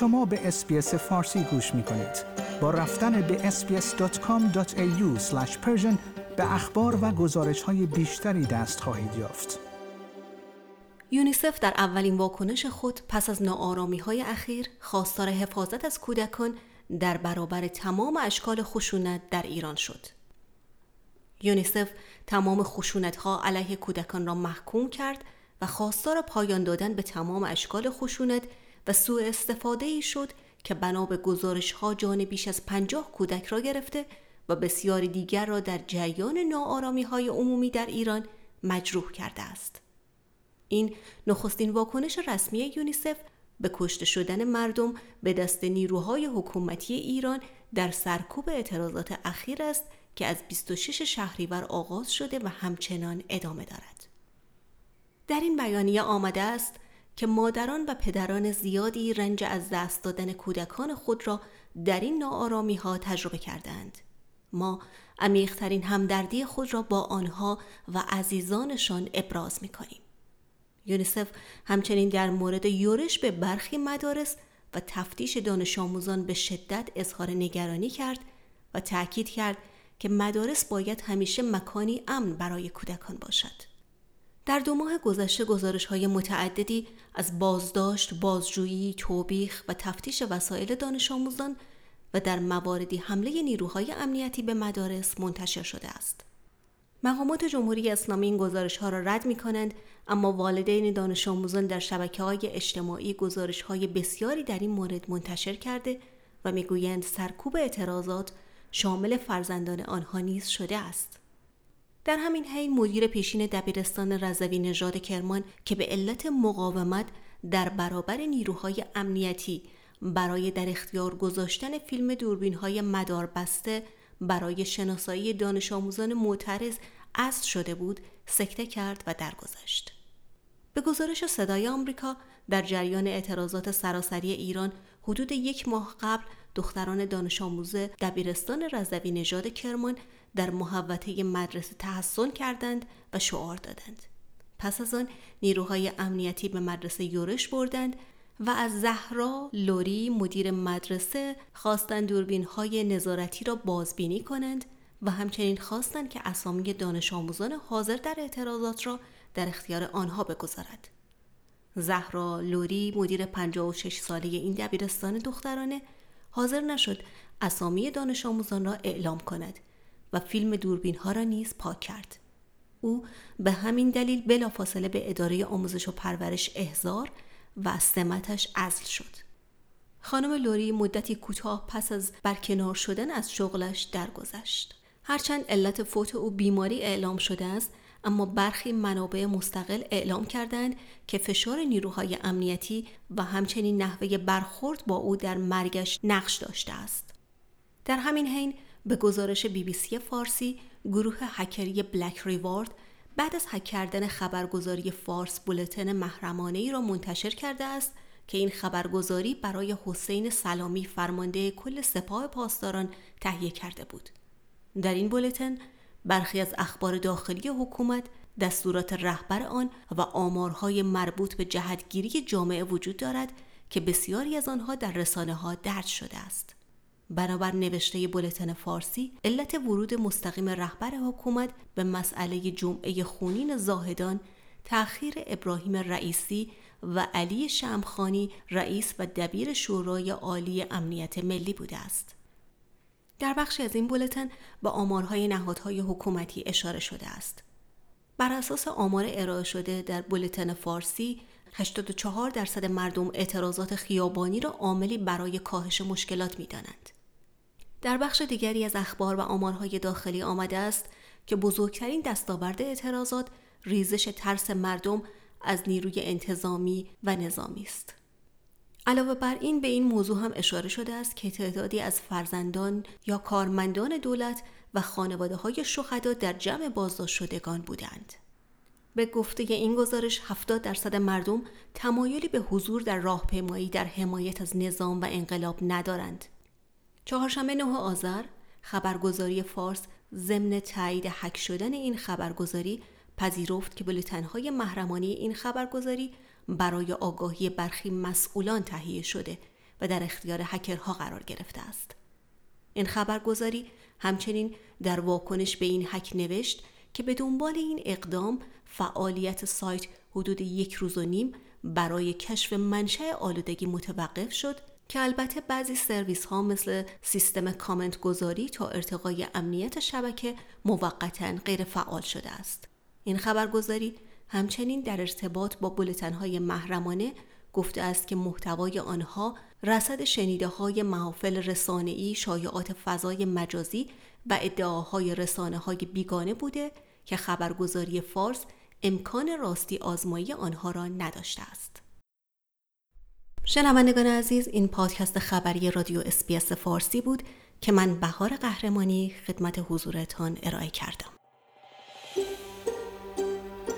شما به اسپیس فارسی گوش می کنید. با رفتن به sbs.com.au به اخبار و گزارش های بیشتری دست خواهید یافت. یونیسف در اولین واکنش خود پس از ناآرامی های اخیر خواستار حفاظت از کودکان در برابر تمام اشکال خشونت در ایران شد. یونیسف تمام خشونت ها علیه کودکان را محکوم کرد و خواستار پایان دادن به تمام اشکال خشونت و سوء استفاده ای شد که بنا به گزارش ها جان بیش از پنجاه کودک را گرفته و بسیاری دیگر را در جریان ناآرامی های عمومی در ایران مجروح کرده است. این نخستین واکنش رسمی یونیسف به کشته شدن مردم به دست نیروهای حکومتی ایران در سرکوب اعتراضات اخیر است که از 26 شهریور آغاز شده و همچنان ادامه دارد. در این بیانیه آمده است که مادران و پدران زیادی رنج از دست دادن کودکان خود را در این ناآرامی ها تجربه کردند. ما عمیقترین همدردی خود را با آنها و عزیزانشان ابراز می کنیم. یونیسف همچنین در مورد یورش به برخی مدارس و تفتیش دانش آموزان به شدت اظهار نگرانی کرد و تأکید کرد که مدارس باید همیشه مکانی امن برای کودکان باشد. در دو ماه گذشته گزارش های متعددی از بازداشت، بازجویی، توبیخ و تفتیش وسایل دانش آموزان و در مواردی حمله نیروهای امنیتی به مدارس منتشر شده است. مقامات جمهوری اسلامی این گزارش ها را رد می کنند اما والدین دانش آموزان در شبکه های اجتماعی گزارش های بسیاری در این مورد منتشر کرده و می‌گویند سرکوب اعتراضات شامل فرزندان آنها نیز شده است. در همین حین مدیر پیشین دبیرستان رضوی نژاد کرمان که به علت مقاومت در برابر نیروهای امنیتی برای در اختیار گذاشتن فیلم دوربین های مدار بسته برای شناسایی دانش آموزان معترض اصل شده بود سکته کرد و درگذشت. به گزارش صدای آمریکا در جریان اعتراضات سراسری ایران حدود یک ماه قبل دختران دانش آموز دبیرستان رضوی نژاد کرمان در محوطه مدرسه تحسن کردند و شعار دادند. پس از آن نیروهای امنیتی به مدرسه یورش بردند و از زهرا لوری مدیر مدرسه خواستند دوربین های نظارتی را بازبینی کنند و همچنین خواستند که اسامی دانش آموزان حاضر در اعتراضات را در اختیار آنها بگذارد. زهرا لوری مدیر 56 ساله این دبیرستان دخترانه حاضر نشد اسامی دانش آموزان را اعلام کند و فیلم دوربین ها را نیز پاک کرد. او به همین دلیل بلافاصله به اداره آموزش و پرورش احضار و سمتش ازل شد. خانم لوری مدتی کوتاه پس از برکنار شدن از شغلش درگذشت. هرچند علت فوت او بیماری اعلام شده است اما برخی منابع مستقل اعلام کردند که فشار نیروهای امنیتی و همچنین نحوه برخورد با او در مرگش نقش داشته است. در همین حین به گزارش بی بی سی فارسی گروه هکری بلک ریوارد بعد از هک کردن خبرگزاری فارس بولتن محرمانه ای را منتشر کرده است که این خبرگزاری برای حسین سلامی فرمانده کل سپاه پاسداران تهیه کرده بود. در این بولتن برخی از اخبار داخلی حکومت دستورات رهبر آن و آمارهای مربوط به جهتگیری جامعه وجود دارد که بسیاری از آنها در رسانه ها درج شده است. بنابر نوشته بولتن فارسی علت ورود مستقیم رهبر حکومت به مسئله جمعه خونین زاهدان تأخیر ابراهیم رئیسی و علی شمخانی رئیس و دبیر شورای عالی امنیت ملی بوده است. در بخشی از این بولتن به آمارهای نهادهای حکومتی اشاره شده است. بر اساس آمار ارائه شده در بولتن فارسی 84 درصد مردم اعتراضات خیابانی را عاملی برای کاهش مشکلات می دانند. در بخش دیگری از اخبار و آمارهای داخلی آمده است که بزرگترین دستاورد اعتراضات ریزش ترس مردم از نیروی انتظامی و نظامی است. علاوه بر این به این موضوع هم اشاره شده است که تعدادی از فرزندان یا کارمندان دولت و خانواده های شهدا در جمع بازداشت شدگان بودند. به گفته این گزارش 70 درصد مردم تمایلی به حضور در راهپیمایی در حمایت از نظام و انقلاب ندارند. چهارشنبه 9 آذر خبرگزاری فارس ضمن تایید حک شدن این خبرگزاری پذیرفت که بلتنهای محرمانی این خبرگزاری برای آگاهی برخی مسئولان تهیه شده و در اختیار هکرها قرار گرفته است. این خبرگزاری همچنین در واکنش به این حک نوشت که به دنبال این اقدام فعالیت سایت حدود یک روز و نیم برای کشف منشأ آلودگی متوقف شد که البته بعضی سرویس ها مثل سیستم کامنت گذاری تا ارتقای امنیت شبکه موقتا غیر فعال شده است. این خبرگزاری همچنین در ارتباط با بولتن های محرمانه گفته است که محتوای آنها رصد شنیده های محافل رسانه‌ای، شایعات فضای مجازی و ادعاهای رسانه های بیگانه بوده که خبرگزاری فارس امکان راستی آزمایی آنها را نداشته است. شنوندگان عزیز این پادکست خبری رادیو اسپیس فارسی بود که من بهار قهرمانی خدمت حضورتان ارائه کردم.